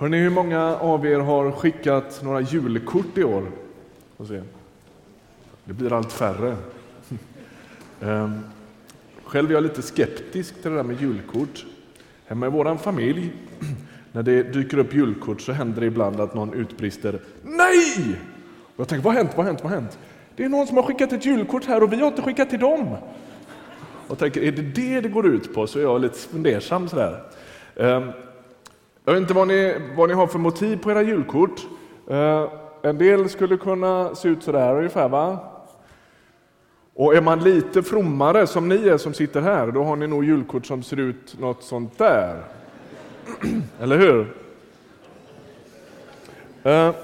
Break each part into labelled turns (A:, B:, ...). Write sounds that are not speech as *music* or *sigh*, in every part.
A: Hörrni, hur många av er har skickat några julkort i år? Det blir allt färre. *laughs* Ehm, själv är jag lite skeptisk till det där med julkort. Hemma i vår familj, *clears throat* när det dyker upp julkort så händer det ibland att någon utbrister Nej! Och jag tänker, vad har hänt, vad har hänt, vad har hänt? Det är någon som har skickat ett julkort här och vi har inte skickat till dem. Och tänker, är det det det går ut på? Så är jag lite fundersam sådär. Ehm, jag vet inte vad ni, vad ni har för motiv på era julkort. Eh, en del skulle kunna se ut så där ungefär, va? Och är man lite frommare som ni är som sitter här, då har ni nog julkort som ser ut något sånt där. *clears throat* Eller hur? Eh,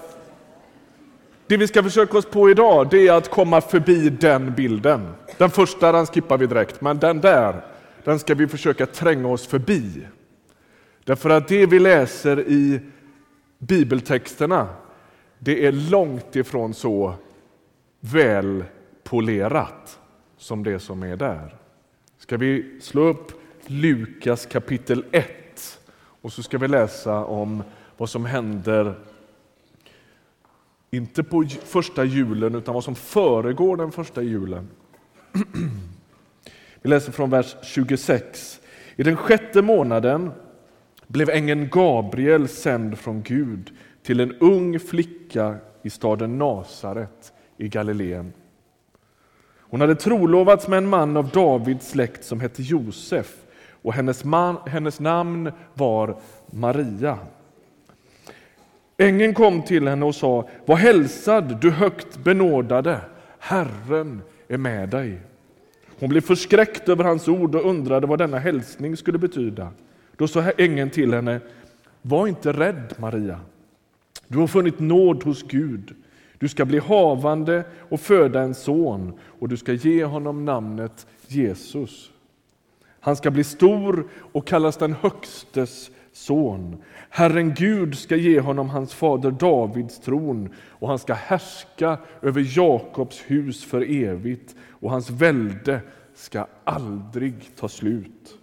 A: det vi ska försöka oss på idag, det är att komma förbi den bilden. Den första den skippar vi direkt, men den där, den ska vi försöka tränga oss förbi. Därför att det vi läser i bibeltexterna, det är långt ifrån så väl polerat som det som är där. Ska vi slå upp Lukas kapitel 1 och så ska vi läsa om vad som händer inte på första julen, utan vad som föregår den första julen. *clears throat* Vi läser från vers 26. I den sjätte månaden blev ängeln Gabriel sänd från Gud till en ung flicka i staden Nasaret i Galileen. Hon hade trolovats med en man av Davids släkt som hette Josef och hennes, man, hennes namn var Maria. Ängeln kom till henne och sa, var hälsad du högt benådade, Herren är med dig. Hon blev förskräckt över hans ord och undrade vad denna hälsning skulle betyda. Då sa ängeln till henne, var inte rädd Maria. Du har funnit nåd hos Gud. Du ska bli havande och föda en son och du ska ge honom namnet Jesus. Han ska bli stor och kallas den Högstes son. Herren Gud ska ge honom hans fader Davids tron och han ska härska över Jakobs hus för evigt och hans välde ska aldrig ta slut.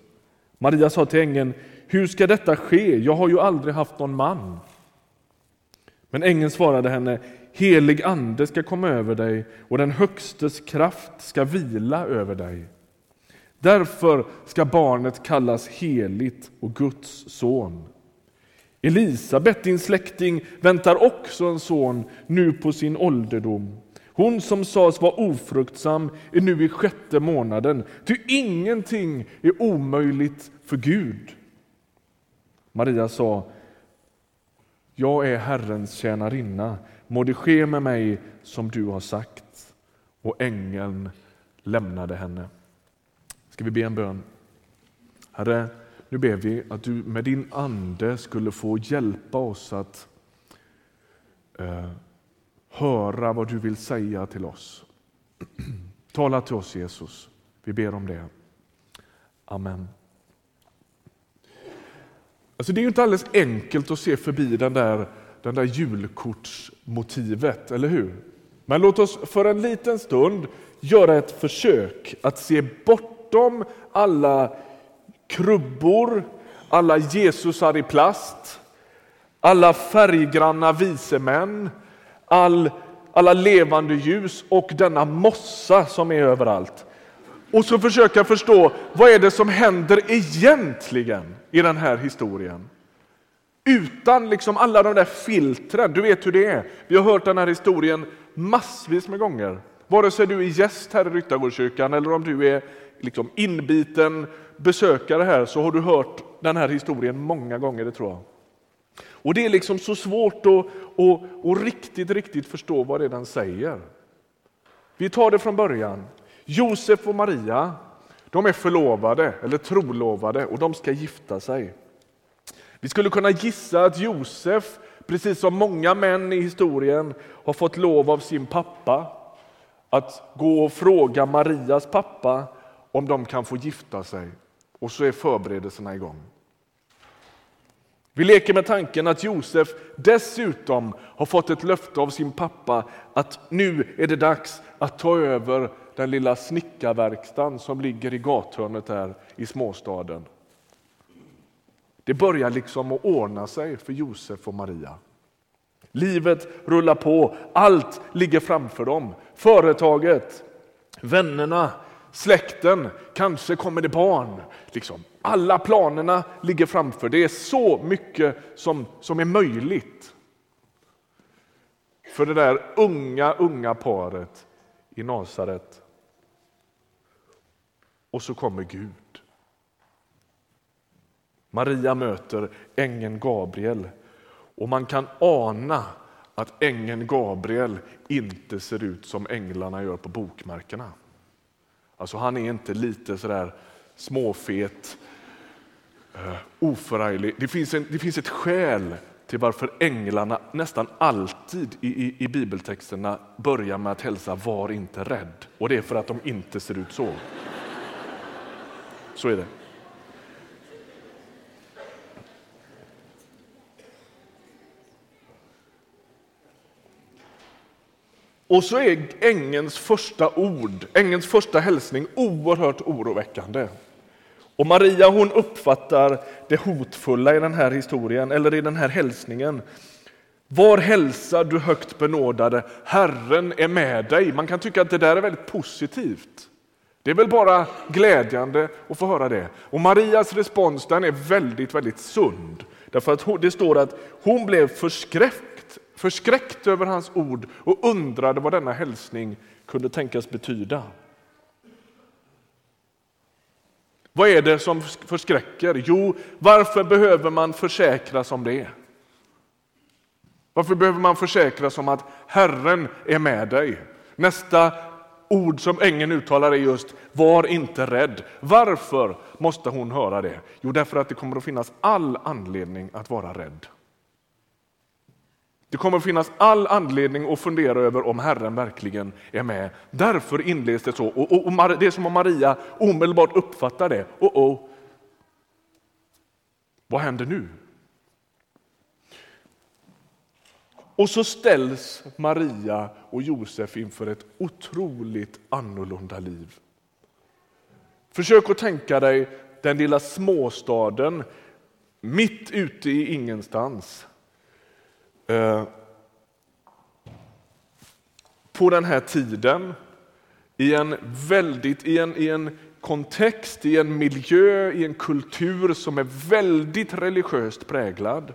A: Maria sa till ängeln, hur ska detta ske? Jag har ju aldrig haft någon man. Men ängeln svarade henne, helig ande ska komma över dig och den Högstes kraft ska vila över dig. Därför ska barnet kallas heligt och Guds son. Elisabet, din släkting, väntar också en son nu på sin ålderdom. Hon som sades vara ofruktsam är nu i sjätte månaden, ty ingenting är omöjligt för Gud. Maria sa, jag är Herrens tjänarinna, må det ske med mig som du har sagt. Och ängeln lämnade henne. Ska vi be en bön? Herre, nu ber vi att du med din ande skulle få hjälpa oss att eh, höra vad du vill säga till oss. *clears throat* Tala till oss Jesus. Vi ber om det. Amen. Alltså det är ju inte alldeles enkelt att se förbi den där, den där julkortsmotivet, eller hur? Men låt oss för en liten stund göra ett försök att se bortom alla krubbor, alla Jesusar i plast, alla färggranna visemän, all, alla levande ljus och denna mossa som är överallt. Och så försöka förstå vad är det som händer egentligen i den här historien. Utan liksom alla de där filtren, du vet hur det är. Vi har hört den här historien massvis med gånger. Vare sig du är gäst här i Ryttargårdskyrkan eller om du är liksom inbiten besökare här så har du hört den här historien många gånger, det tror jag. Och det är liksom så svårt att, att, att riktigt, riktigt förstå vad det är den säger. Vi tar det från början. Josef och Maria, de är förlovade eller trolovade och de ska gifta sig. Vi skulle kunna gissa att Josef, precis som många män i historien, har fått lov av sin pappa att gå och fråga Marias pappa om de kan få gifta sig. Och så är förberedelserna igång. Vi leker med tanken att Josef dessutom har fått ett löfte av sin pappa att nu är det dags att ta över den lilla snickarverkstan som ligger i gathörnet här i småstaden. Det börjar liksom att ordna sig för Josef och Maria. Livet rullar på, allt ligger framför dem. Företaget, vännerna, släkten, kanske kommer det barn. Liksom. Alla planerna ligger framför. Det är så mycket som, som är möjligt för det där unga, unga paret i Nasaret. Och så kommer Gud. Maria möter ängeln Gabriel och man kan ana att ängeln Gabriel inte ser ut som änglarna gör på bokmärkena. Alltså han är inte lite sådär småfet, uh, oförarglig. Det finns, en, det finns ett skäl till varför änglarna nästan alltid i, i, i, bibeltexterna börjar med att hälsa var inte rädd. Och det är för att de inte ser ut så. Så är det. Och så är ängens första ord, ängens första hälsning oerhört oroväckande. Och Maria hon uppfattar det hotfulla i den här historien, eller i den här hälsningen. Var hälsa du högt benådade, Herren är med dig. Man kan tycka att det där är väldigt positivt. Det är väl bara glädjande att få höra det. Och Marias respons den är väldigt, väldigt sund. Därför att det står att hon blev förskräckt, förskräckt över hans ord och undrade vad denna hälsning kunde tänkas betyda. Vad är det som förskräcker? Jo, varför behöver man försäkras om det? Varför behöver man försäkras om att Herren är med dig? Nästa ord som ängeln uttalar är just var inte rädd. Varför måste hon höra det? Jo, därför att det kommer att finnas all anledning att vara rädd. Det kommer att finnas all anledning att fundera över om Herren verkligen är med. Därför inleds det så. Och, och, och det är som om Maria omedelbart uppfattar det. Oh, oh. Vad händer nu? Och så ställs Maria och Josef inför ett otroligt annorlunda liv. Försök att tänka dig den lilla småstaden mitt ute i ingenstans. Eh, på den här tiden, i en, väldigt, i, en, i en kontext, i en miljö, i en kultur som är väldigt religiöst präglad.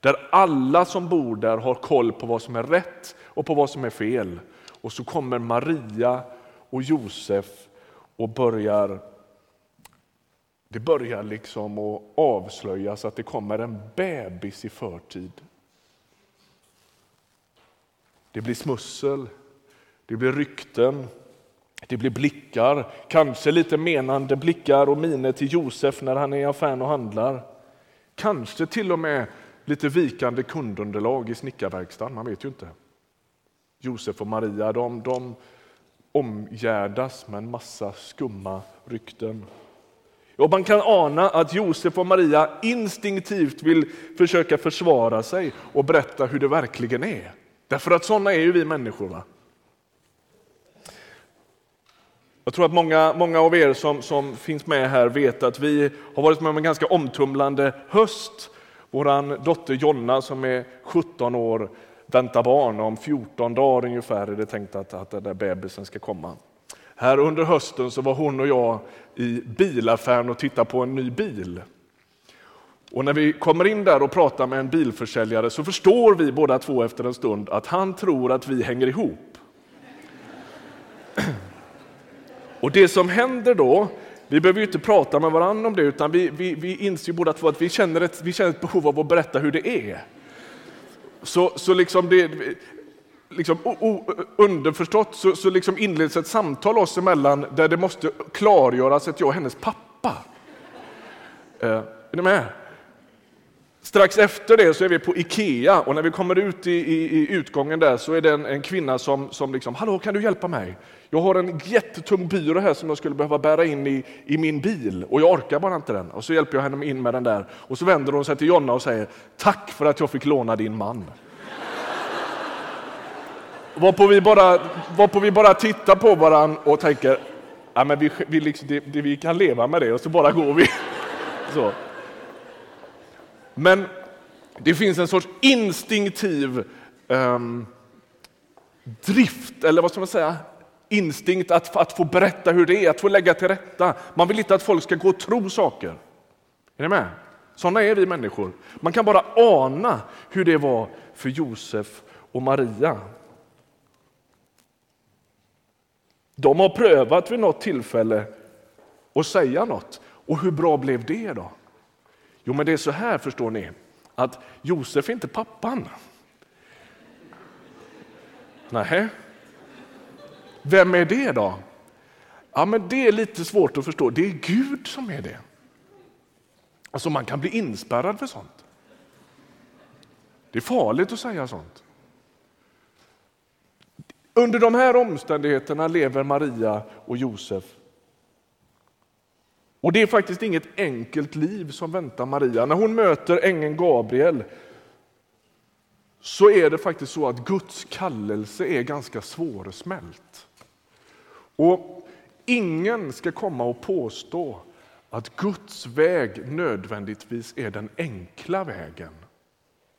A: Där alla som bor där har koll på vad som är rätt och på vad som är fel. Och så kommer Maria och Josef och börjar det börjar liksom att avslöjas att det kommer en bebis i förtid. Det blir smussel, det blir rykten, det blir blickar, kanske lite menande blickar och miner till Josef när han är i affären och handlar. Kanske till och med lite vikande kundunderlag i snickarverkstan, man vet ju inte. Josef och Maria de, de omgärdas med en massa skumma rykten. Och man kan ana att Josef och Maria instinktivt vill försöka försvara sig och berätta hur det verkligen är. Därför att sådana är ju vi människor. Va? Jag tror att många, många av er som, som finns med här vet att vi har varit med om en ganska omtumlande höst. Vår dotter Jonna som är 17 år väntar barn. Om 14 dagar ungefär är det tänkt att, att den där bebisen ska komma. Här under hösten så var hon och jag i bilaffären och tittade på en ny bil. Och när vi kommer in där och pratar med en bilförsäljare så förstår vi båda två efter en stund att han tror att vi hänger ihop. Och det som händer då, vi behöver ju inte prata med varandra om det, utan vi, vi, vi inser båda två att vi känner, ett, vi känner ett behov av att berätta hur det är. Så, så liksom det, liksom, o, o, underförstått så, så liksom inleds ett samtal oss emellan där det måste klargöras att jag är hennes pappa. Eh, är ni med? Strax efter det så är vi på Ikea och när vi kommer ut i, i, i utgången där så är det en, en, kvinna som, som liksom, hallå kan du hjälpa mig? Jag har en jättetung byrå här som jag skulle behöva bära in i, i min bil och jag orkar bara inte den. Och så hjälper jag henne in med den där och så vänder hon sig till Jonna och säger, tack för att jag fick låna din man. Varpå vi bara, varpå vi bara tittar på varandra och tänker, ja, men vi, vi, liksom, det, det, vi kan leva med det och så bara går vi. *laughs* Så. Men det finns en sorts instinktiv um, drift, eller vad ska man säga, instinkt att, att få berätta hur det är, att få lägga till rätta. Man vill inte att folk ska gå och tro saker. Är ni med? Sådana är vi människor. Man kan bara ana hur det var för Josef och Maria. De har prövat vid något tillfälle att säga något. Och hur bra blev det då? Jo, men det är så här förstår ni, att Josef är inte pappan. Nej. Vem är det då? Ja, men det är lite svårt att förstå. Det är Gud som är det. Alltså man kan bli inspärrad för sånt. Det är farligt att säga sånt. Under de här omständigheterna lever Maria och Josef. Och det är faktiskt inget enkelt liv som väntar Maria. När hon möter ängeln Gabriel så är det faktiskt så att Guds kallelse är ganska svårsmält. Och ingen ska komma och påstå att Guds väg nödvändigtvis är den enkla vägen.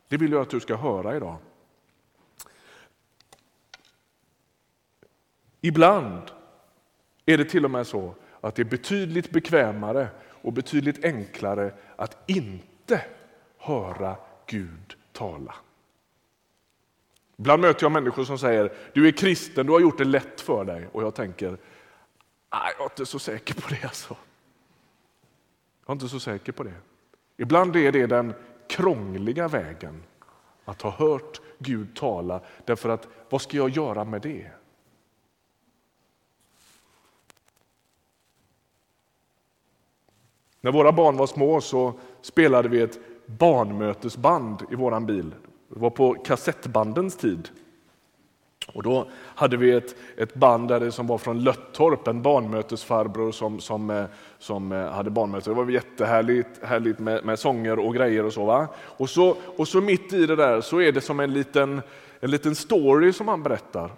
A: Det vill jag att du ska höra idag. Ibland är det till och med så att det är betydligt bekvämare och betydligt enklare att inte höra Gud tala. Ibland möter jag människor som säger du är kristen, du har gjort det lätt för dig. Och jag tänker, nej, jag är inte så säker på det. Alltså. Jag är inte så säker på det. Ibland är det den krångliga vägen att ha hört Gud tala. Därför att vad ska jag göra med det? När våra barn var små så spelade vi ett barnmötesband i vår bil. Det var på kassettbandens tid. Och då hade vi ett, ett band där det som var från Löttorp, en barnmötesfarbror som, som, eh, som eh, hade barnmöte. Det var jättehärligt härligt med, med sånger och grejer och så. Va? Och, så. och så mitt i det där så är det som en liten, en liten story som han berättar.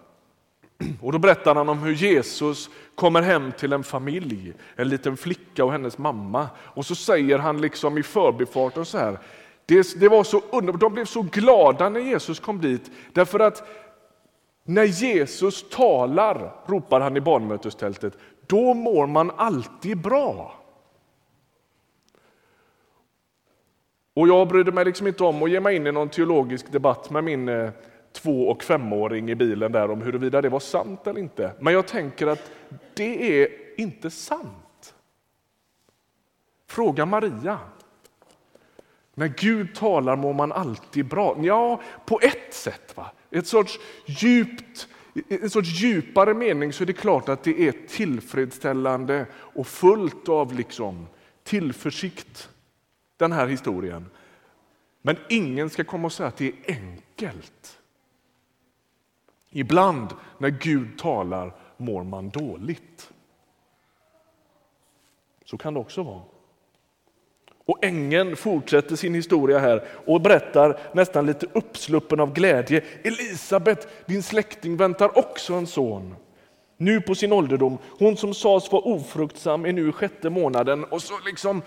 A: Och då berättar han om hur Jesus kommer hem till en familj, en liten flicka och hennes mamma. Och så säger han liksom i förbifarten så här, det, det var så underbart, de blev så glada när Jesus kom dit, därför att när Jesus talar, ropar han i barnmötestältet, då mår man alltid bra. Och jag brydde mig liksom inte om att ge mig in i någon teologisk debatt med min eh, två och femåring i bilen där om huruvida det var sant eller inte. Men jag tänker att det är inte sant. Fråga Maria. När Gud talar mår man alltid bra. Ja, på ett sätt. Va? Ett sorts djupt, en sorts djupare mening så är det klart att det är tillfredsställande och fullt av liksom tillförsikt, den här historien. Men ingen ska komma och säga att det är enkelt. Ibland när Gud talar mår man dåligt. Så kan det också vara. Och ängeln fortsätter sin historia här och berättar nästan lite uppsluppen av glädje. Elisabet, din släkting, väntar också en son. Nu på sin ålderdom. Hon som sades vara ofruktsam är nu i sjätte månaden. Och så liksom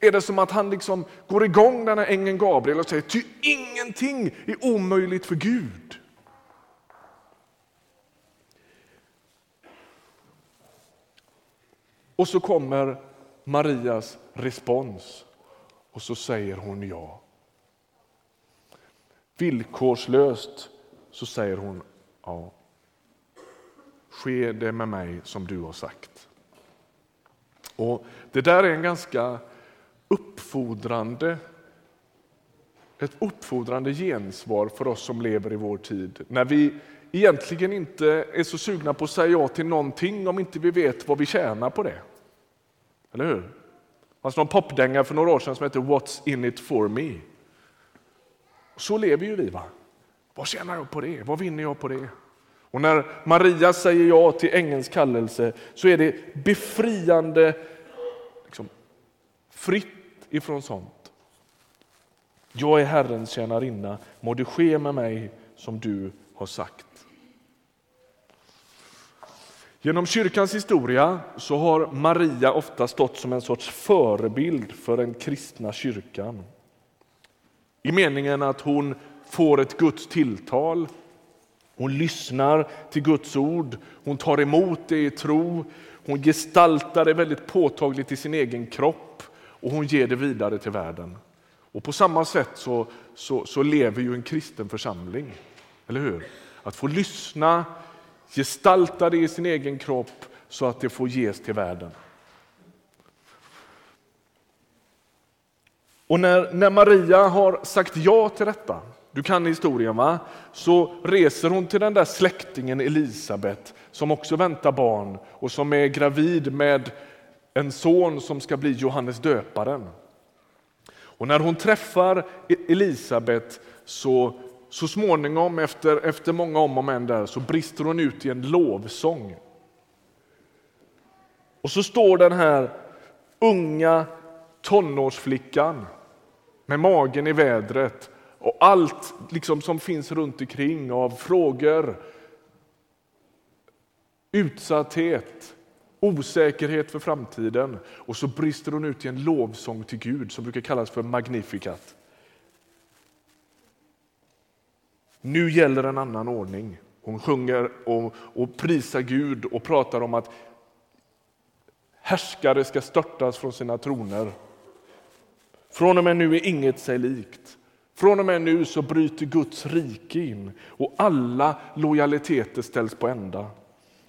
A: är det som att han liksom går igång den här ängeln Gabriel och säger ty ingenting är omöjligt för Gud. Och så kommer Marias respons och så säger hon ja. Villkorslöst så säger hon ja. Ske det med mig som du har sagt. Och Det där är en ganska uppfordrande ett uppfordrande gensvar för oss som lever i vår tid. När vi egentligen inte är så sugna på att säga ja till någonting om inte vi vet vad vi tjänar på det. Eller hur? Det fanns någon popdänga för några år sedan som hette What's in it for me? Så lever ju vi. va? Vad tjänar jag på det? Vad vinner jag på det? Och när Maria säger ja till ängelns kallelse så är det befriande liksom, fritt ifrån sånt. Jag är Herrens tjänarinna, må det ske med mig som du har sagt. Genom kyrkans historia så har Maria ofta stått som en sorts förebild för den kristna kyrkan. I meningen att hon får ett Guds tilltal, hon lyssnar till Guds ord, hon tar emot det i tro, hon gestaltar det väldigt påtagligt i sin egen kropp och hon ger det vidare till världen. Och På samma sätt så, så, så lever ju en kristen församling. Eller hur? Att få lyssna, gestalta det i sin egen kropp så att det får ges till världen. Och när, när Maria har sagt ja till detta, du kan historien va? Så reser hon till den där släktingen Elisabet som också väntar barn och som är gravid med en son som ska bli Johannes döparen. Och när hon träffar e- Elisabet så, så småningom, efter, efter många om och men där, så brister hon ut i en lovsång. Och så står den här unga tonårsflickan med magen i vädret och allt liksom som finns runt omkring av frågor, utsatthet, osäkerhet för framtiden. Och så brister hon ut i en lovsång till Gud som brukar kallas för Magnificat. Nu gäller en annan ordning. Hon sjunger och, och prisar Gud och pratar om att härskare ska störtas från sina troner. Från och med nu är inget sig likt. Från och med nu så bryter Guds rike in och alla lojaliteter ställs på ända.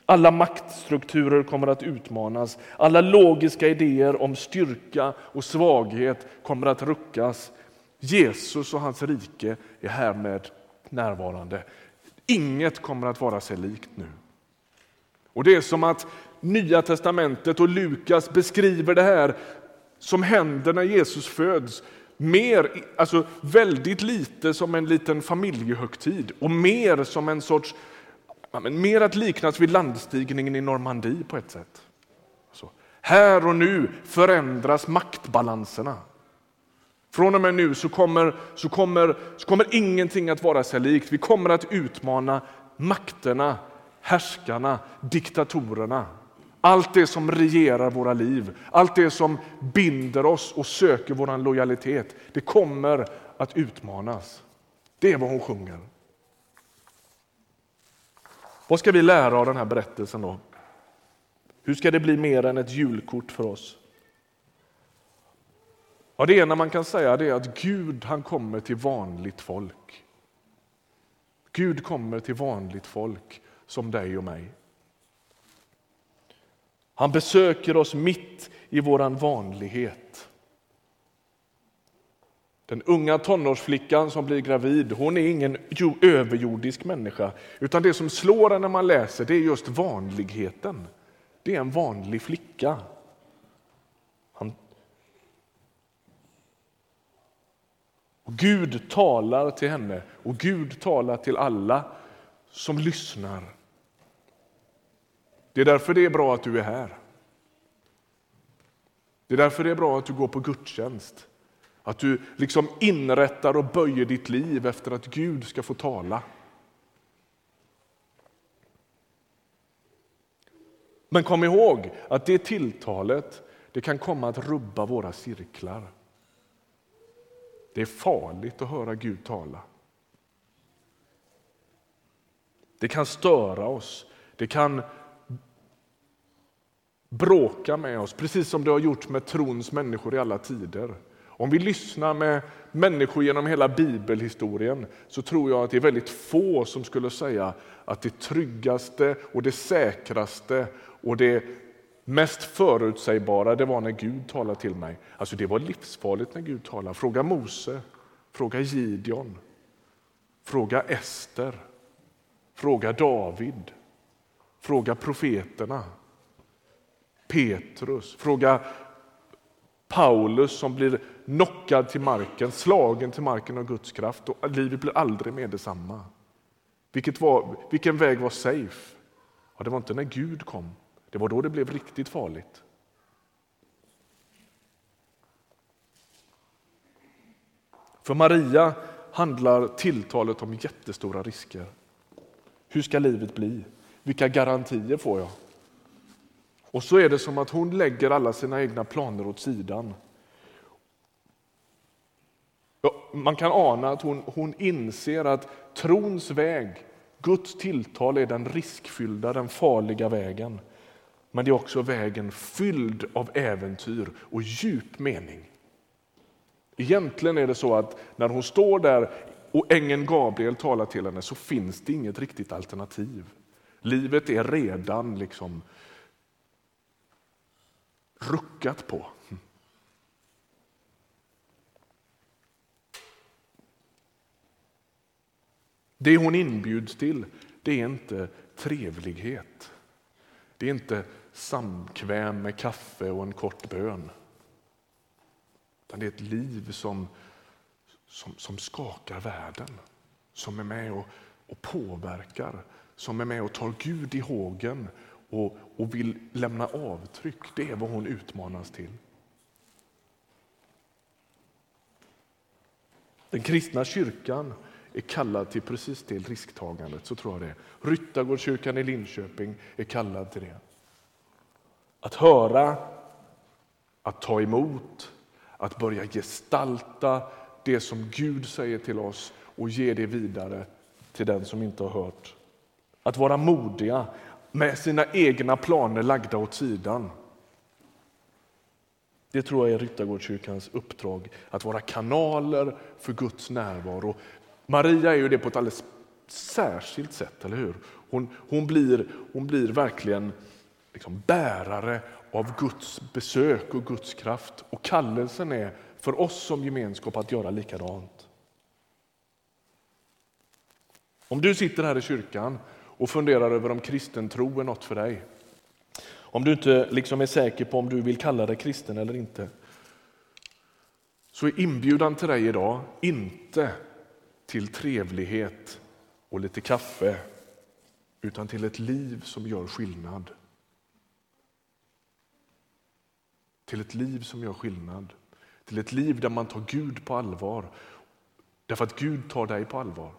A: Alla maktstrukturer kommer att utmanas. Alla logiska idéer om styrka och svaghet kommer att ruckas. Jesus och hans rike är härmed närvarande. Inget kommer att vara sig likt nu. Och Det är som att Nya testamentet och Lukas beskriver det här som händer när Jesus föds mer, alltså väldigt lite som en liten familjehögtid och mer som en sorts mer att liknas vid landstigningen i Normandie på ett sätt. Så, här och nu förändras maktbalanserna. Från och med nu så kommer, så, kommer, så kommer ingenting att vara sig likt. Vi kommer att utmana makterna, härskarna, diktatorerna. Allt det som regerar våra liv, allt det som binder oss och söker vår lojalitet, det kommer att utmanas. Det är vad hon sjunger. Vad ska vi lära av den här berättelsen då? Hur ska det bli mer än ett julkort för oss? Ja, det ena man kan säga det är att Gud han kommer till vanligt folk. Gud kommer till vanligt folk som dig och mig. Han besöker oss mitt i våran vanlighet. Den unga tonårsflickan som blir gravid, hon är ingen överjordisk människa. Utan det som slår en när man läser, det är just vanligheten. Det är en vanlig flicka. Och Gud talar till henne och Gud talar till alla som lyssnar. Det är därför det är bra att du är här. Det är därför det är bra att du går på gudstjänst. Att du liksom inrättar och böjer ditt liv efter att Gud ska få tala. Men kom ihåg att det tilltalet det kan komma att rubba våra cirklar. Det är farligt att höra Gud tala. Det kan störa oss, det kan bråka med oss, precis som det har gjort med trons människor i alla tider. Om vi lyssnar med människor genom hela bibelhistorien så tror jag att det är väldigt få som skulle säga att det tryggaste och det säkraste och det mest förutsägbara det var när Gud talade till mig. Alltså det var livsfarligt när Gud talade. Fråga Mose, fråga Gideon, fråga Ester, fråga David, fråga profeterna, Petrus, fråga Paulus som blir knockad till marken, slagen till marken av Guds kraft och livet blir aldrig mer detsamma. Vilket var, vilken väg var safe? Ja, det var inte när Gud kom, det var då det blev riktigt farligt. För Maria handlar tilltalet om jättestora risker. Hur ska livet bli? Vilka garantier får jag? Och så är det som att hon lägger alla sina egna planer åt sidan Man kan ana att hon, hon inser att trons väg, Guds tilltal, är den riskfyllda, den farliga vägen. Men det är också vägen fylld av äventyr och djup mening. Egentligen är det så att när hon står där och ängeln Gabriel talar till henne så finns det inget riktigt alternativ. Livet är redan liksom ruckat på. Det hon inbjuds till det är inte trevlighet. Det är inte samkväm med kaffe och en kort bön. Utan det är ett liv som, som, som skakar världen, som är med och, och påverkar, som är med och tar Gud i hågen och, och vill lämna avtryck. Det är vad hon utmanas till. Den kristna kyrkan är kallad till precis det risktagandet. Så tror jag det Ryttargårdskyrkan i Linköping är kallad till det. Att höra, att ta emot, att börja gestalta det som Gud säger till oss och ge det vidare till den som inte har hört. Att vara modiga med sina egna planer lagda åt sidan. Det tror jag är Ryttargårdskyrkans uppdrag, att vara kanaler för Guds närvaro. Maria är ju det på ett alldeles särskilt sätt, eller hur? Hon, hon, blir, hon blir verkligen liksom bärare av Guds besök och Guds kraft. Och kallelsen är för oss som gemenskap att göra likadant. Om du sitter här i kyrkan och funderar över om kristen tro är något för dig. Om du inte liksom är säker på om du vill kalla dig kristen eller inte. Så är inbjudan till dig idag inte till trevlighet och lite kaffe utan till ett liv som gör skillnad. Till ett liv som gör skillnad. Till ett liv där man tar Gud på allvar. Därför att Gud tar dig på allvar.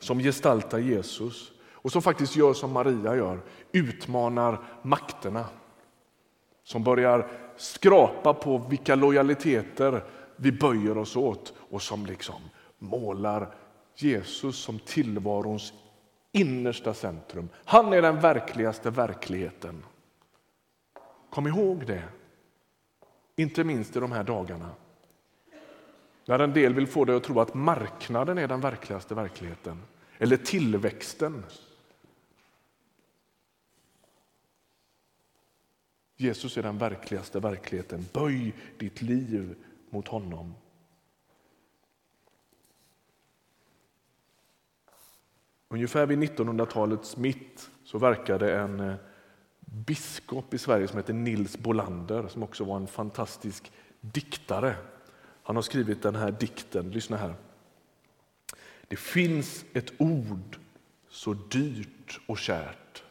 A: Som gestaltar Jesus och som faktiskt gör som Maria gör, utmanar makterna. Som börjar skrapa på vilka lojaliteter vi böjer oss åt och som liksom målar Jesus som tillvarons innersta centrum. Han är den verkligaste verkligheten. Kom ihåg det, inte minst i de här dagarna. När en del vill få dig att tro att marknaden är den verkligaste verkligheten, eller tillväxten. Jesus är den verkligaste verkligheten. Böj ditt liv mot honom. Ungefär vid 1900-talets mitt så verkade en eh, biskop i Sverige som heter Nils Bolander som också var en fantastisk diktare. Han har skrivit den här dikten. Lyssna här. Det finns ett ord så dyrt och kärt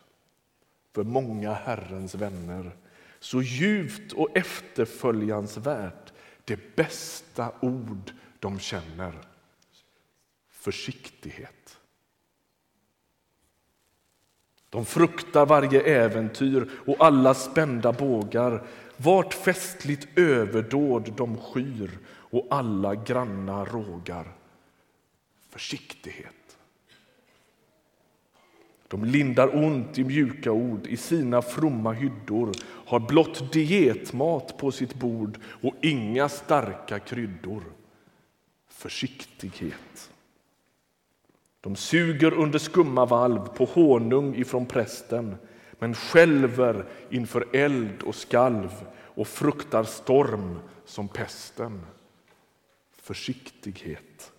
A: för många Herrens vänner så djupt och efterföljansvärt det bästa ord de känner. Försiktighet. De fruktar varje äventyr och alla spända bågar. Vart festligt överdåd de skyr och alla granna rågar. Försiktighet. De lindar ont i mjuka ord, i sina fromma hyddor har blott dietmat på sitt bord och inga starka kryddor. Försiktighet. De suger under skumma valv på honung ifrån prästen men skälver inför eld och skalv och fruktar storm som pesten. Försiktighet.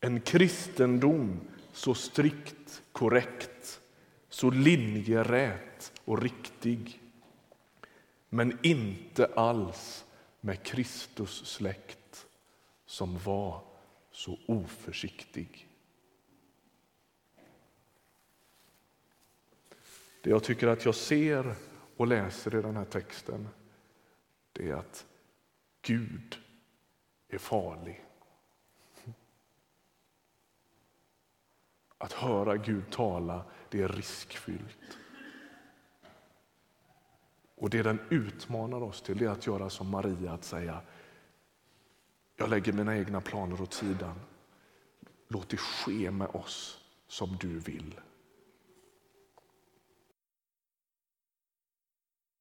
A: En kristendom så strikt korrekt, så linjerät och riktig. Men inte alls med Kristus släkt som var så oförsiktig. Det jag tycker att jag ser och läser i den här texten det är att Gud är farlig. Att höra Gud tala, det är riskfyllt. Och det den utmanar oss till är att göra som Maria, att säga jag lägger mina egna planer åt sidan. Låt det ske med oss som du vill.